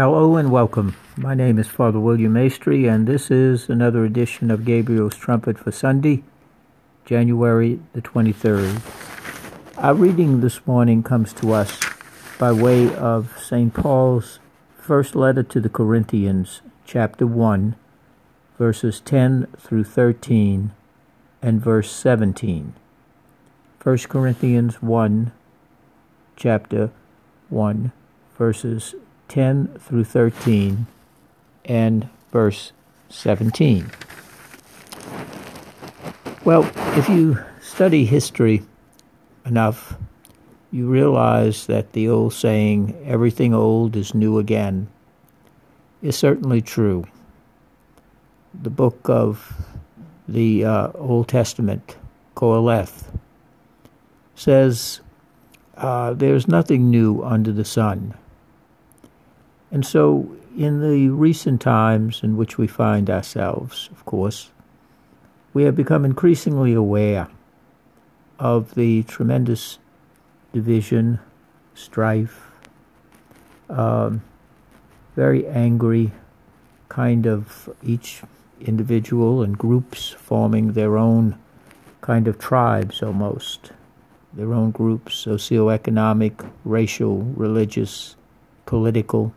Hello and welcome. My name is Father William Maestri, and this is another edition of Gabriel's Trumpet for Sunday, January the 23rd. Our reading this morning comes to us by way of St. Paul's first letter to the Corinthians, chapter 1, verses 10 through 13, and verse 17. 1 Corinthians 1, chapter 1, verses 10 through 13 and verse 17. Well, if you study history enough, you realize that the old saying, everything old is new again, is certainly true. The book of the uh, Old Testament, Qoheleth, says, uh, There's nothing new under the sun. And so, in the recent times in which we find ourselves, of course, we have become increasingly aware of the tremendous division, strife, um, very angry kind of each individual and groups forming their own kind of tribes almost, their own groups, socioeconomic, racial, religious, political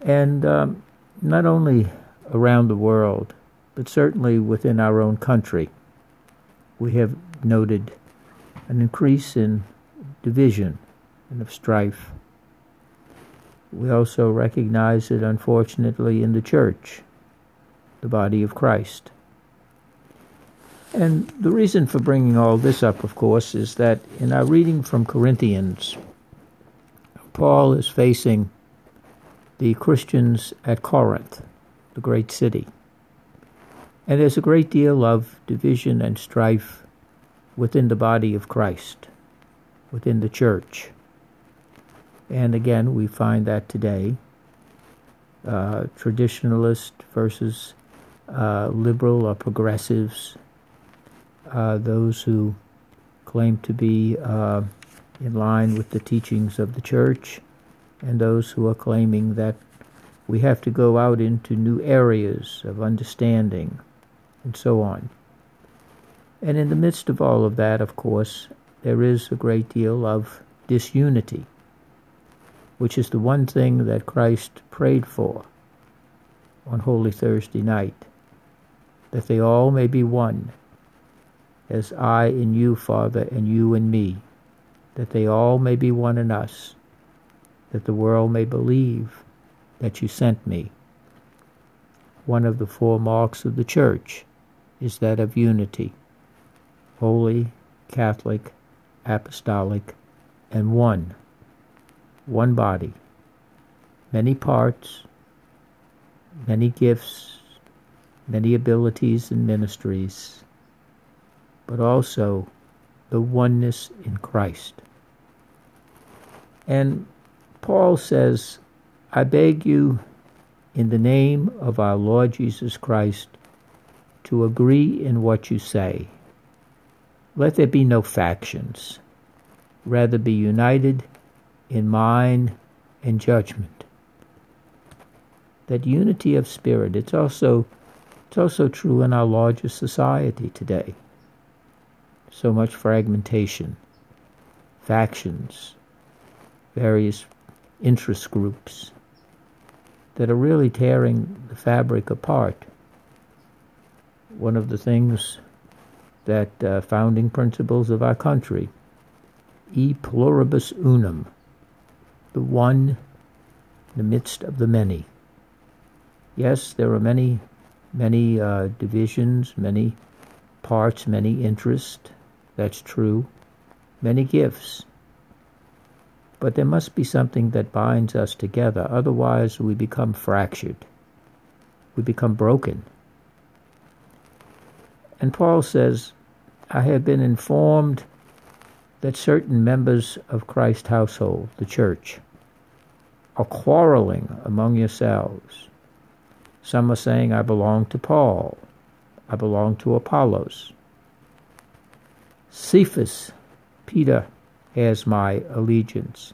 and um, not only around the world, but certainly within our own country, we have noted an increase in division and of strife. We also recognize it, unfortunately, in the church, the body of Christ. And the reason for bringing all this up, of course, is that in our reading from Corinthians, Paul is facing the Christians at Corinth, the great city. And there's a great deal of division and strife within the body of Christ, within the church. And again, we find that today uh, traditionalist versus uh, liberal or progressives, uh, those who claim to be uh, in line with the teachings of the church and those who are claiming that we have to go out into new areas of understanding and so on. And in the midst of all of that, of course, there is a great deal of disunity, which is the one thing that Christ prayed for on Holy Thursday night that they all may be one, as I in you, Father, and you in me, that they all may be one in us that the world may believe that you sent me. One of the four marks of the Church is that of unity holy, Catholic, apostolic, and one. One body. Many parts, many gifts, many abilities and ministries, but also the oneness in Christ. And Paul says, I beg you, in the name of our Lord Jesus Christ, to agree in what you say. Let there be no factions. Rather be united in mind and judgment. That unity of spirit, it's also, it's also true in our larger society today. So much fragmentation, factions, various interest groups that are really tearing the fabric apart. One of the things that uh, founding principles of our country, e pluribus unum, the one in the midst of the many. Yes, there are many, many uh, divisions, many parts, many interests. That's true. Many gifts. But there must be something that binds us together, otherwise, we become fractured. We become broken. And Paul says, I have been informed that certain members of Christ's household, the church, are quarreling among yourselves. Some are saying, I belong to Paul, I belong to Apollos. Cephas, Peter, has my allegiance.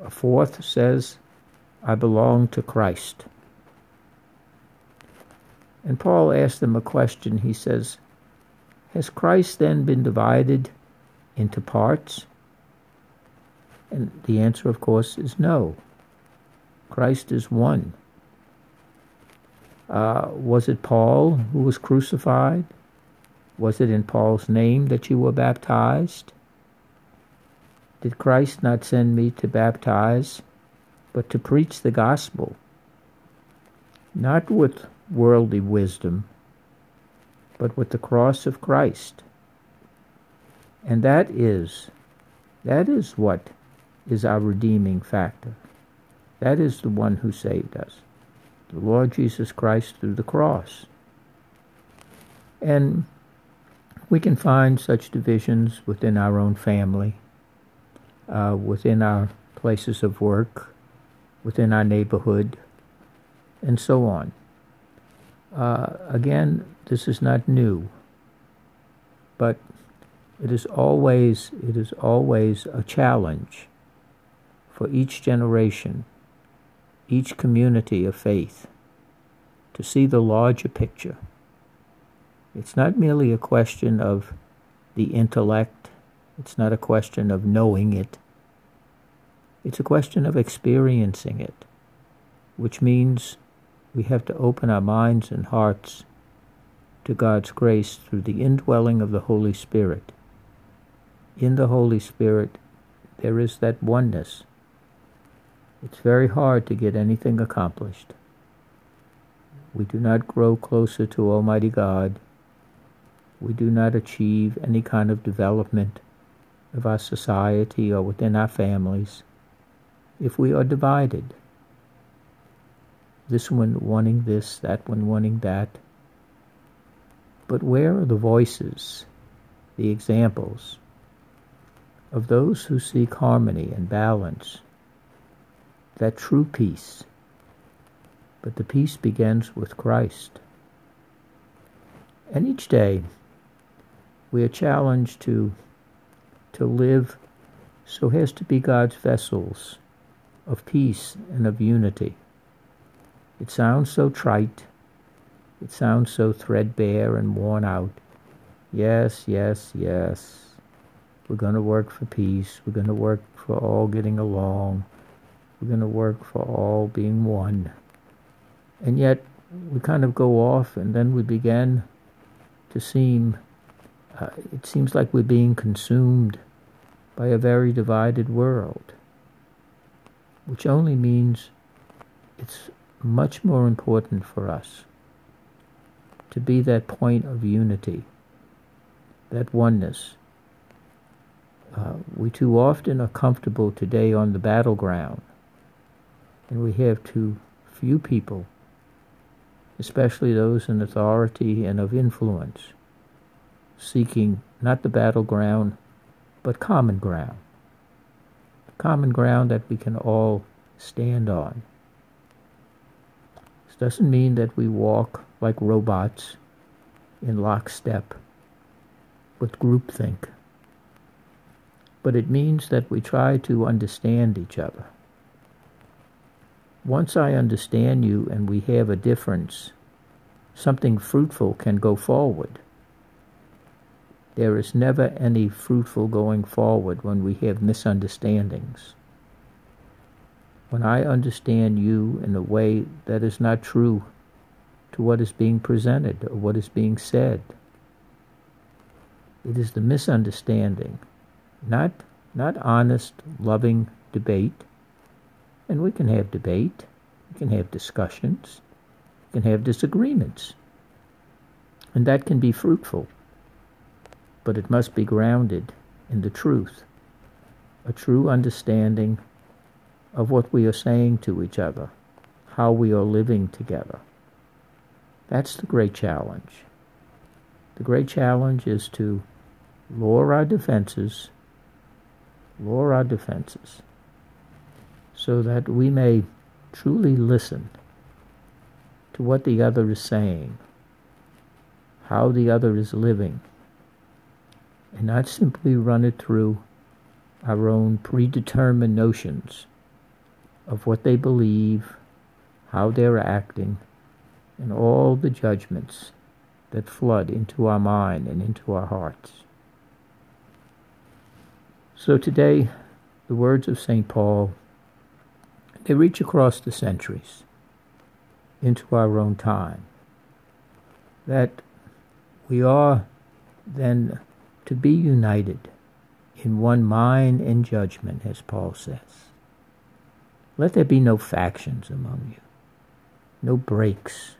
A fourth says, I belong to Christ. And Paul asked them a question. He says, Has Christ then been divided into parts? And the answer, of course, is no. Christ is one. Uh, was it Paul who was crucified? Was it in Paul's name that you were baptized? Did Christ not send me to baptize, but to preach the gospel? Not with worldly wisdom, but with the cross of Christ. And that is, that is what is our redeeming factor. That is the one who saved us, the Lord Jesus Christ through the cross. And we can find such divisions within our own family, uh, within our places of work, within our neighborhood, and so on. Uh, again, this is not new, but it is always it is always a challenge for each generation, each community of faith, to see the larger picture. It's not merely a question of the intellect. It's not a question of knowing it. It's a question of experiencing it, which means we have to open our minds and hearts to God's grace through the indwelling of the Holy Spirit. In the Holy Spirit, there is that oneness. It's very hard to get anything accomplished. We do not grow closer to Almighty God. We do not achieve any kind of development of our society or within our families if we are divided this one wanting this, that one wanting that. But where are the voices, the examples of those who seek harmony and balance, that true peace? But the peace begins with Christ. And each day we are challenged to, to live so as to be God's vessels of peace and of unity. It sounds so trite. It sounds so threadbare and worn out. Yes, yes, yes. We're going to work for peace. We're going to work for all getting along. We're going to work for all being one. And yet, we kind of go off, and then we begin to seem, uh, it seems like we're being consumed by a very divided world, which only means it's much more important for us to be that point of unity, that oneness. Uh, we too often are comfortable today on the battleground, and we have too few people, especially those in authority and of influence, seeking not the battleground, but common ground. Common ground that we can all stand on This doesn't mean that we walk like robots in lockstep with groupthink, but it means that we try to understand each other. Once I understand you and we have a difference, something fruitful can go forward. There is never any fruitful going forward when we have misunderstandings when I understand you in a way that is not true to what is being presented or what is being said. It is the misunderstanding, not, not honest, loving debate. And we can have debate, we can have discussions, we can have disagreements. And that can be fruitful. But it must be grounded in the truth, a true understanding of what we are saying to each other, how we are living together. That's the great challenge. The great challenge is to lower our defenses, lower our defenses, so that we may truly listen to what the other is saying, how the other is living, and not simply run it through our own predetermined notions of what they believe, how they're acting, and all the judgments that flood into our mind and into our hearts. So today, the words of St. Paul, they reach across the centuries into our own time. That we are then to be united in one mind and judgment, as Paul says. Let there be no factions among you, no breaks,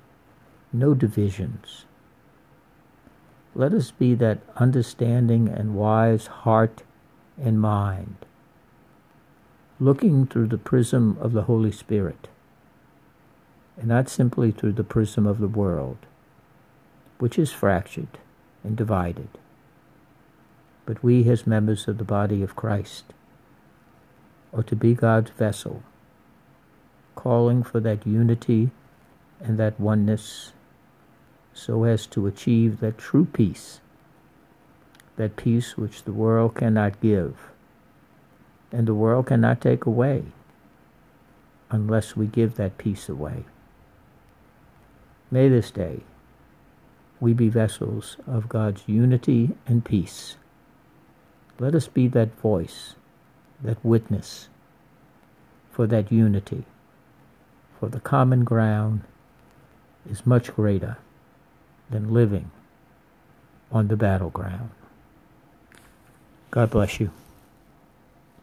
no divisions. Let us be that understanding and wise heart and mind, looking through the prism of the Holy Spirit, and not simply through the prism of the world, which is fractured and divided. But we, as members of the body of Christ, are to be God's vessel, calling for that unity and that oneness so as to achieve that true peace, that peace which the world cannot give and the world cannot take away unless we give that peace away. May this day we be vessels of God's unity and peace. Let us be that voice, that witness for that unity, for the common ground is much greater than living on the battleground. God bless you.